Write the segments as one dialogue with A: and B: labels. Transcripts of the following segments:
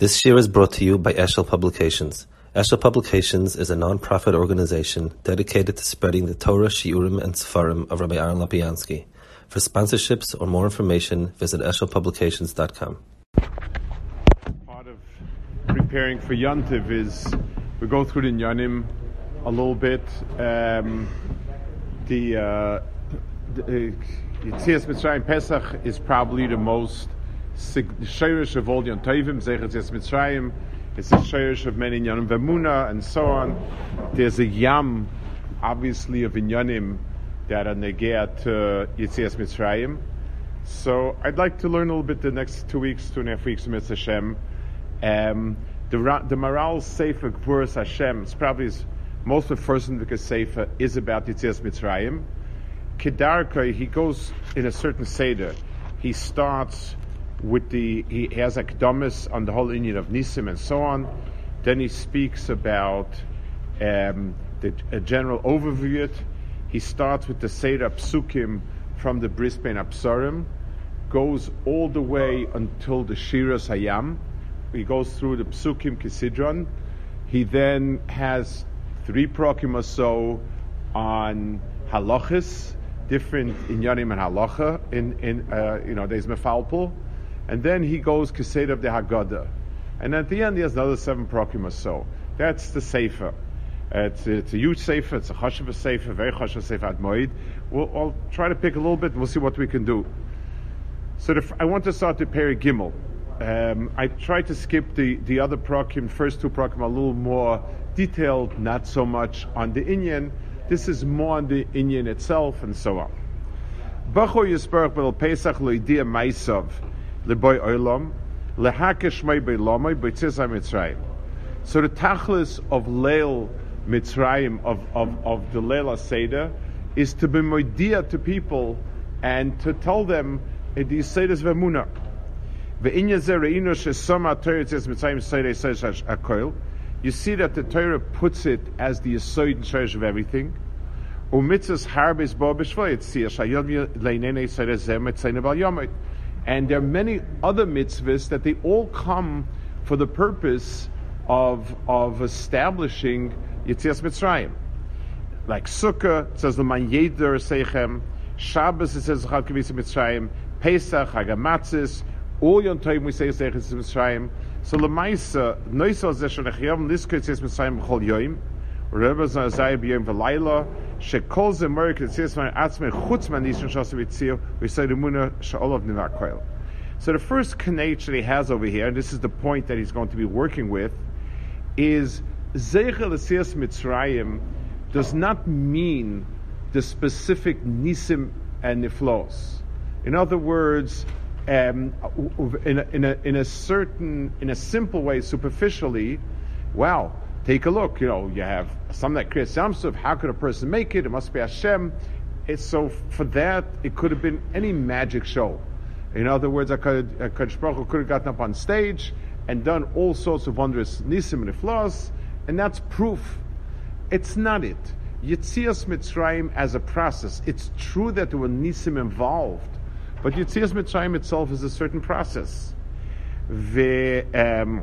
A: This year is brought to you by Eshel Publications. Eshel Publications is a non-profit organization dedicated to spreading the Torah, Shiurim, and Sefarim of Rabbi Aaron Lopiansky. For sponsorships or more information, visit eshelpublications.com.
B: Part of preparing for Yontiv is we go through the Yanim a little bit. Um, the uh, the, Yitzias Mitzrayim Pesach is probably the most shirish of all Yon Tovim, Zechat Yitzias Mitzrayim. It's a shirish of many Yonim Vemuna and so on. There's a Yam, obviously, of Inyanim that are negea to Yitzias Mitzrayim. So I'd like to learn a little bit the next two weeks, two and a half weeks, Mitzvah Hashem. Um, the, the Maral Sefer Gvuras Hashem, it's probably most of the first because Sefer is about Yitzias Mitzrayim. Kedarka, he goes in a certain Seder. He starts with the, he has akdamis on the whole Indian of Nisim and so on. Then he speaks about um, the a general overview. He starts with the Seder Psukim from the Bris Bein HaBesarim, goes all the way until the Shiras Hayam. He goes through the Psukim Kisidron. He then has three prokim or so on halachis, different in inyanim and halacha in in uh, you know there's mefalpul, and then he goes kesed of the Haggadah, and at the end he has another seven prokim or so. That's the sefer. It's, it's a huge sefer. It's a chashav sefer, very chashav sefer at moed. We'll I'll try to pick a little bit. and We'll see what we can do. So the, I want to start the Peri Gimel. Um, I tried to skip the, the other prokim, first two prokim, a little more detailed, not so much on the Inyan. This is more on the Inyan itself and so on. Bachor Yisbarach Bel Pesach Loidia Maisav Leboy Olam Lehakesh Mei Beilomai Beitzis Mitzrayim. So the tachlis of Leil Mitzrayim of, of, of the Leil Seder is to be moidia to people and to tell them these Seders Vemuna. You see that the Torah puts it as the Yisoid and Sharish of everything. And there are many other mitzvahs that they all come for the purpose of, of establishing Yitzias Mitzrayim. Like Sukkah, it says the Man Yeder Seichem, Shabbos, it says Chal Kavisa Mitzrayim, Pesach, Hagamatzis, all Yom Tovim we say Yitzias Mitzrayim. So Lemaisa, Noisa Zeshon Echiyam, Lisko Yitzias Mitzrayim Chol Yoim, Rebbe Zanazai B'Yom V'Layla, Atzme Chutz Man Yishon Shasa Yitzio, we say the Muna Sha'olav Nivak Koil. So the first connection that he has over here, and this is the point that he's going to be working with, is Zeichel Esias Mitzrayim does not mean the specific Nisim and Niflos. In other words, um, in, a, in, a, in a certain, in a simple way, superficially, wow, take a look. You know, you have some that creates Yamsuf. How could a person make it? It must be Hashem. It's so for that, it could have been any magic show. In other words, Akadosh Baruch could have gotten up on stage and done all sorts of wondrous nisim and flaws, and that's proof. It's not it. Yitzias Mitzrayim as a process. It's true that there were nisim involved, but Yitzias Mitzrayim itself is a certain process. The um,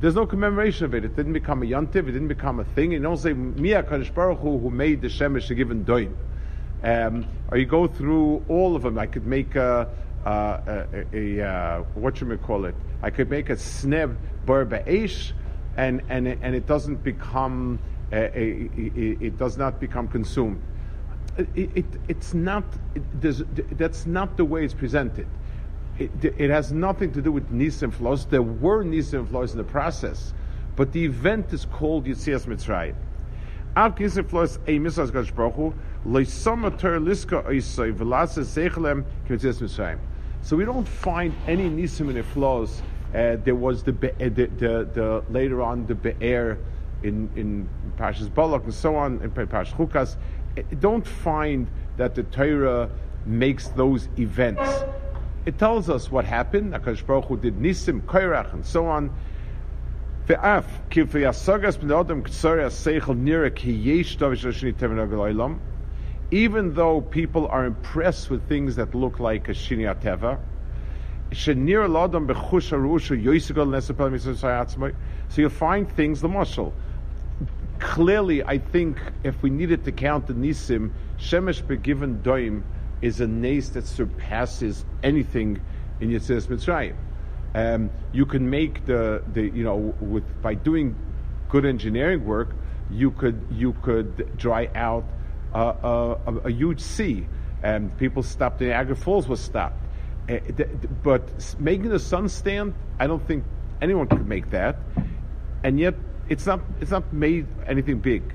B: there's no commemoration of it. It didn't become a yontiv. It didn't become a thing. You don't say Mia Kadosh Baruch Hu who made the Shemesh a given doim. Um, or you go through all of them. I could make a, a, a, a, what you may call it. I could make a sneb bar and and it, and it doesn't become a, it, it, does not become consumed. It, it it's not that's not the way it's presented. It, has nothing to do with nisim flows. There were nisim flows in the process, but the event is called Yitzias Mitzrayim. Av a loisamater liska Mitzrayim. So we don't find any nisim in the flows uh, there was the, uh, the, the, the, later on the Be'er in, in Pashas Balak and so on, in Pashas Chukas, eh, don't find that the Torah makes those events. It tells us what happened. Akash Baruch Hu did Nisim, Koirach, and so on. Even though people are impressed with things that look like a shini ateva, so you'll find things, the marshal. Clearly, I think if we needed to count the nisim, shemesh begiven doim is a nace that surpasses anything in Yetzias Mitzrayim. Um, you can make the, the you know with by doing good engineering work, you could you could dry out a, a, a huge sea, and people stopped. Niagara Falls was stopped, uh, but making the sun stand, I don't think anyone could make that, and yet it's not it's not made anything big.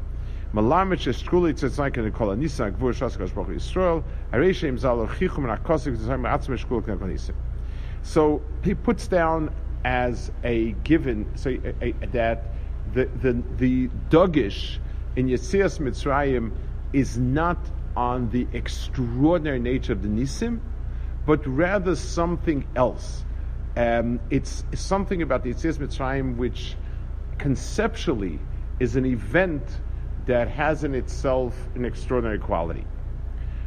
B: kol ha-nisan, gvur chichum and akosik. So he puts down as a given so a, a, that the the the dugish in Yetzias Mitzrayim is not on the extraordinary nature of the nisim, but rather something else. Um, it's something about the Yetzias Mitzrayim which conceptually is an event that has in itself an extraordinary quality.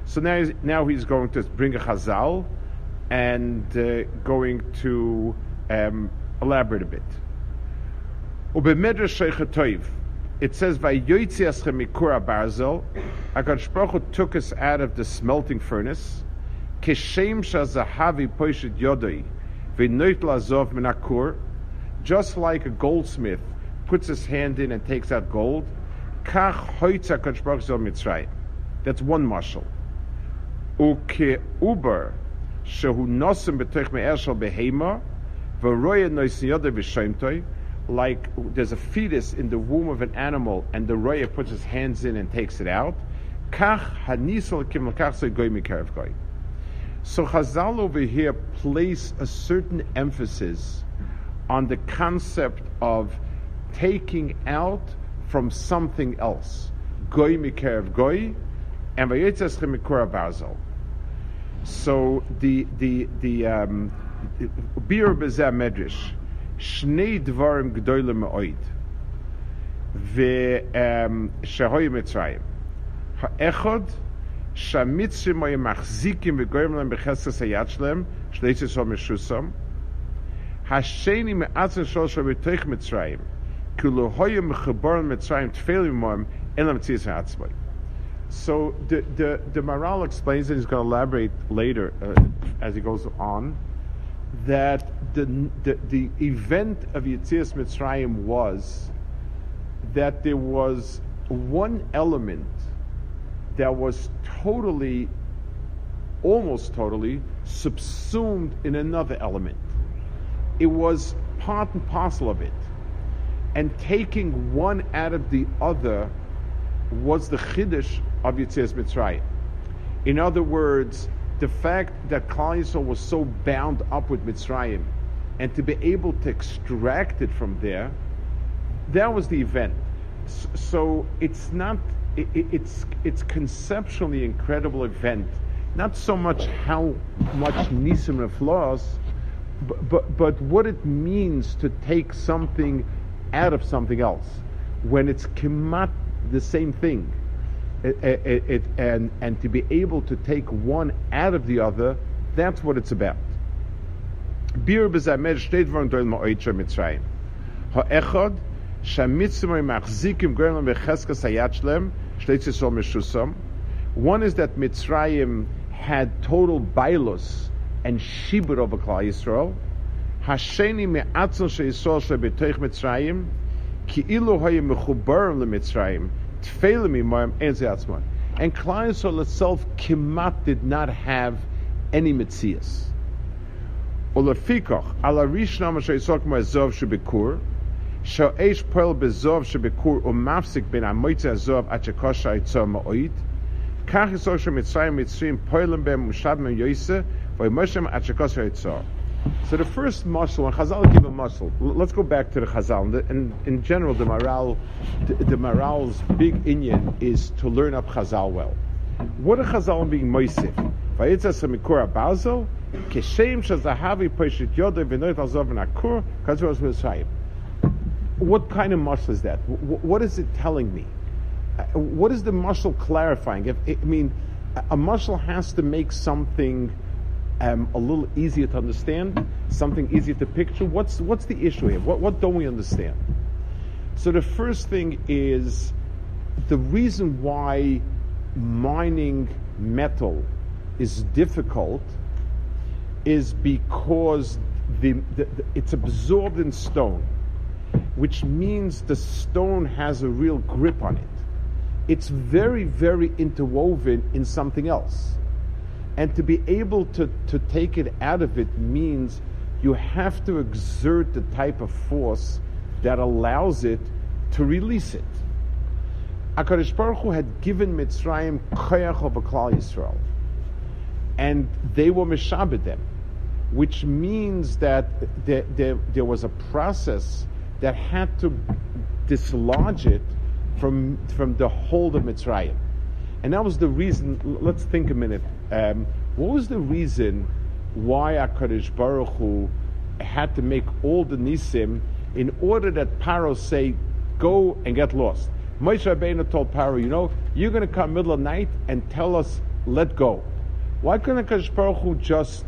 B: So now, he's, now he's going to bring a chazal and uh, going to um, elaborate a bit. It says, "Vayoytzi mikura barzel." Hakadosh Baruch took us out of the smelting furnace. Kishem shazahavi poishit yodoi v'noit lazov minakur. Just like a goldsmith puts his hand in and takes out gold, kach hoitza Baruch That's one marshal. Uke uber shehu nosim b'toich me'er shel behema, v'roya noisiyoda v'shoimtoi, like there's a fetus in the womb of an animal and the roya puts his hands in and takes it out. Kach hanisol kim goy mikarev goy. So Chazal over here place a certain emphasis on the concept of taking out from something else. Goy mikarev goy, and vayetzes chemikura barzal. So the the the um, bir bezeh medrash shnei dvarim gdolim me'oid ve um, shahoy mitzrayim ha'echod שהמצרים היו מחזיקים וגורם להם בחסס היד שלהם, שליצי סו משוסם. השני מעצם שלושה בתוך מצרים, So the, the, the Maral explains, and he's going to elaborate later uh, as he goes on, that the, the, the event of Yitzias Mitzrayim was that there was one element that was totally, almost totally, subsumed in another element. It was part and parcel of it and taking one out of the other was the chiddush of Yitzias Mitzrayim. In other words, the fact that Klal Yisrael was so bound up with Mitzrayim, and to be able to extract it from there, that was the event. So it's not. it's it's conceptually incredible event. Not so much how much nisim and flaws, but, but but what it means to take something out of something else when it's kemat the same thing. It, it, it, and, and to be able to take one out of the other, that's what it's about. One is that Mitzrayim had total bailos and shibur over Klal Yisrael. Hasheni me'atzon she'betoich Mitzrayim, ki ilu hayim mechubar leMitzrayim, And Klal Yisrael itself kimat did not have any mitzias. Olafikach ala rishna mashay sok ma zov shebekur sha'esh poel bezov shebekur umafsik ben amoitze azov achakosha itzor ma'oit kach yisor shemitzrayim mitzrayim poelem ben moshem so the first muscle, and Chazal give a muscle. Let's go back to the Chazal. And in general, the Maral, the, the big inyan is to learn up Chazal well. What are Chazal being moisif? What kind of muscle is that? What is it telling me? Uh, what is the muscle clarifying? If, I mean, a muscle has to make something um, a little easier to understand, something easier to picture. What's what's the issue here? What what don't we understand? So the first thing is the reason why mining metal is difficult is because the, the, the, it's absorbed in stone, which means the stone has a real grip on it. It's very, very interwoven in something else. And to be able to, to take it out of it means you have to exert the type of force that allows it to release it. HaKadosh Baruch Hu had given Mitzrayim koyach of Klal Yisrael. And they were mishabed them, which means that there, there, there was a process that had to dislodge it from, from the hold of Mitzrayim. And that was the reason, let's think a minute. Um, what was the reason why HaKadosh Baruch Hu had to make all the Nisim in order that Paro say, go and get lost? Moshe Rabbeinu told Paro, you know, you're going to come middle of night and tell us, let go. Why couldn't HaKadosh Baruch Hu just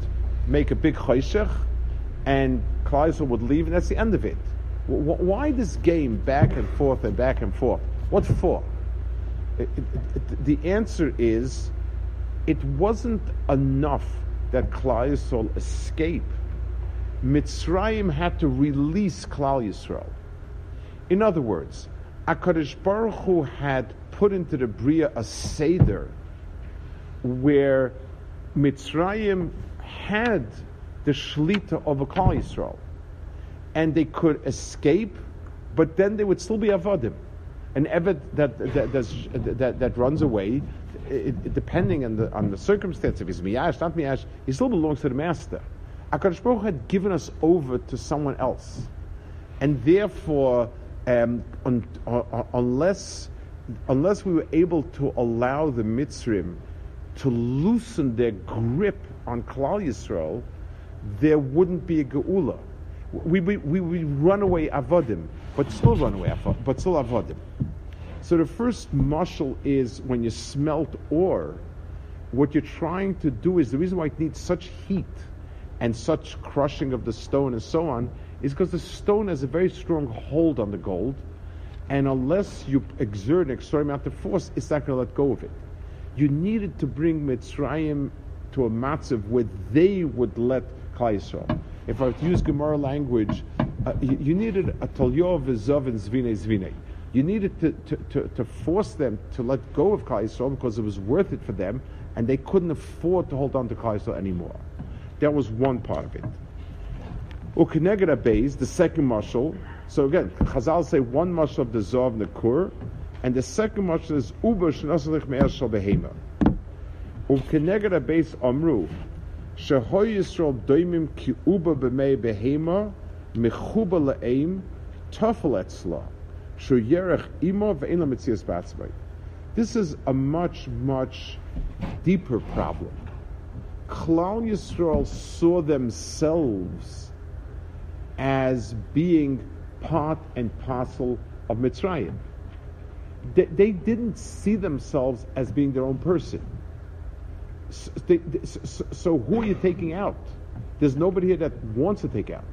B: make a big chayshech and Klal would leave and that's the end of it? Why this game back and forth and back and forth? What for? The answer is it wasn't enough that Klal Yisrael escape. Mitzrayim had to release Klal Yisrael. In other words, Akadosh Baruch Hu had put into the Bria a seder where Mitzrayim had the shlita of a Klal Yisrael, and they could escape, but then they would still be avodim. An eved that that, that, that runs away it, it, depending on the on the circumstance, if he's miyash, not miyash, he still belongs to the master. Akadosh Baruch had given us over to someone else, and therefore, um, un, uh, unless unless we were able to allow the Mitzrim to loosen their grip on Klal Yisrael, there wouldn't be a geula. We we we, run away avodim, but still run away, but still avodim. So the first muscle is when you smelt ore, what you're trying to do is the reason why it needs such heat and such crushing of the stone and so on is because the stone has a very strong hold on the gold, and unless you exert an extraordinary amount of force, it's not going to let go of it. You needed to bring Mitzrayim to a matzav where they would let Klal Yisrael. If I use Gemara language, uh, you, you, needed a Talyo Vizov and Zvine Zvine. You needed to, to, to, to, force them to let go of Yisrael because it was worth it for them, and they couldn't afford to hold on to Yisrael anymore. That was one part of it. Ukeneged Abeis, the second marshal. So again, Chazal say one marshal of the Zov Nekur, and the second marshal is Uber Shnasalich Me'er Shal Behema. Ukeneged Abeis Amru, Shehoy Yisrael Doimim Ki Uber B'mei Behema, Mechuba Le'eim, Tofel Etzlah. This is a much, much deeper problem. Klal Yisrael saw themselves as being part and parcel of Mitzrayim. They, they didn't see themselves as being their own person. So, who are you taking out? There's nobody here that wants to take out.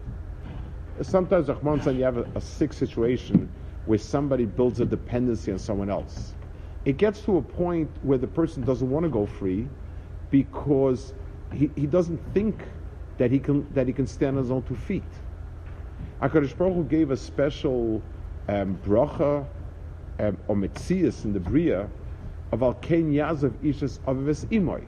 B: Sometimes, Rahman you have a, a sick situation where somebody builds a dependency on someone else. It gets to a point where the person doesn't want to go free because he, he doesn't think that he can that he can stand on his own two feet. Hakadosh Baruch Hu gave a special um, bracha um, or Metzias in the Bria of Alkein Yazav Ishas Avivis Imoy.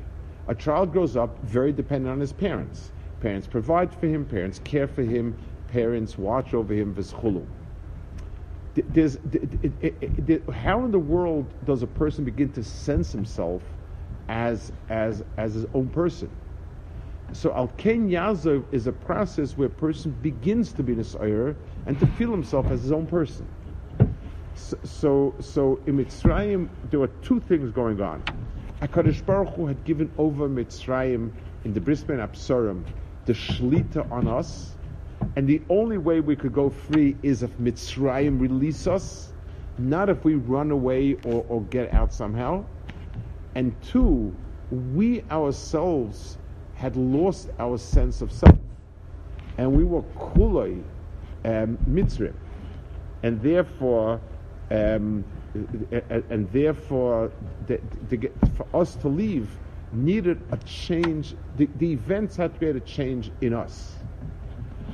B: A child grows up very dependent on his parents. Parents provide for him, parents care for him, parents watch over him, Vizchulu. There's, how in the world does a person begin to sense himself as, as, as his own person? So Al Ken Yazov is a process where a person begins to be Nisayr and to feel himself as his own person. So, so, so in Mitzrayim, there were two things going on. HaKadosh Baruch Hu had given over Mitzrayim in the Bris Bein HaBesarim the Shlita on us, and the only way we could go free is if Mitzrayim release us, not if we run away or, or get out somehow. And two, we ourselves had lost our sense of self. And we were kuloi um, mitzrim. And therefore, um, and therefore, the, the, for us to leave needed a change. The, the, events had to create a change in us.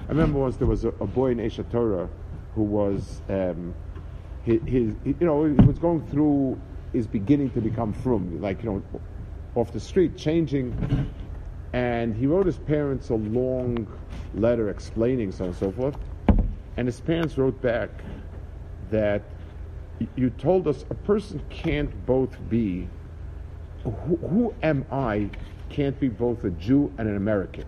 B: I remember once there was a, a boy in Aish HaTorah who was, um, his, his, you know, he was going through, is beginning to become from, like, you know, off the street, changing and he wrote his parents a long letter explaining so on and so forth. And his parents wrote back that you told us a person can't both be, who, who, am I, can't be both a Jew and an American.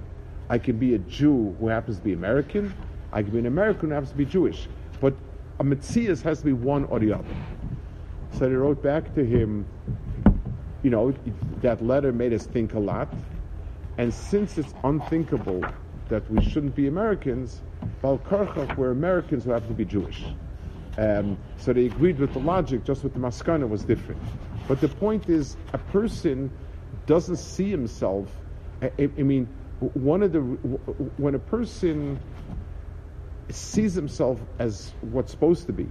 B: I can be a Jew who happens to be American, I can be an American who happens to be Jewish. But a Matthias has to be one or the other. So they wrote back to him, you know, that letter made us think a lot. And since it's unthinkable that we shouldn't be Americans, Balkarchach were Americans who happen to be Jewish. Um, so they agreed with the logic, just with the maskana was different. But the point is, a person doesn't see himself. I, I mean, one of the when a person sees himself as what's supposed to be,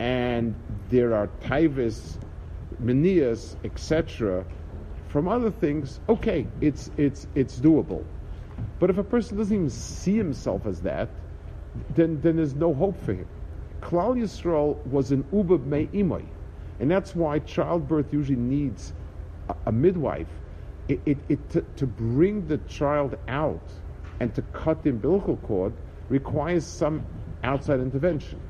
B: and there are taivas, menias, etc., from other things, okay, it's, it's, it's doable. But if a person doesn't even see himself as that, then, then there's no hope for him. Klal Yisrael was an ubab me'imai. And that's why childbirth usually needs a, a midwife. It, it, it to, to, bring the child out and to cut the umbilical cord requires some outside intervention.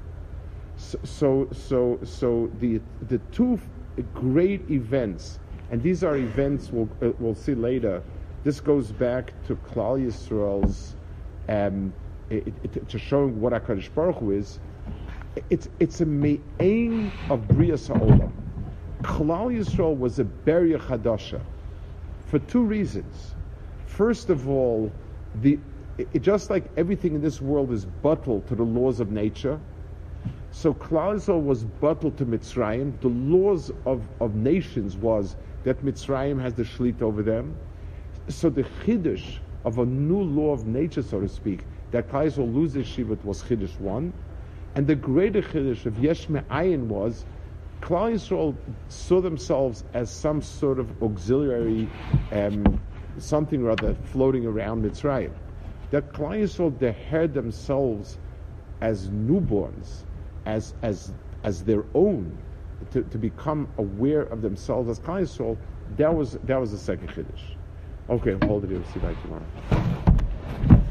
B: So, so, so, so the, the two great events and these are events we'll, uh, we'll see later. This goes back to Klal Yisrael's, um, it, to showing what HaKadosh Baruch Hu is. It's, it's a me'ain of Bria Sa'olam. Klal Yisrael was a Beria Chadasha for two reasons. First of all, the, it, just like everything in this world is buttled to the laws of nature, so Klal Yisrael was buttled to Mitzrayim. The laws of, of nations was that Mitzrayim has the shlit over them. So the chiddush of a new law of nature, so to speak, that Kaiser loses Shivat was chiddush one, and the greater chiddush of Yesh Me'ayin was Klal Yisrael saw themselves as some sort of auxiliary, um, something or other floating around Mitzrayim. That Klal Yisrael they heard themselves as newborns, as as as their own, to, to become aware of themselves as Klal Yisrael, that was that was the second chiddush. Okay, hold it here. See you back tomorrow.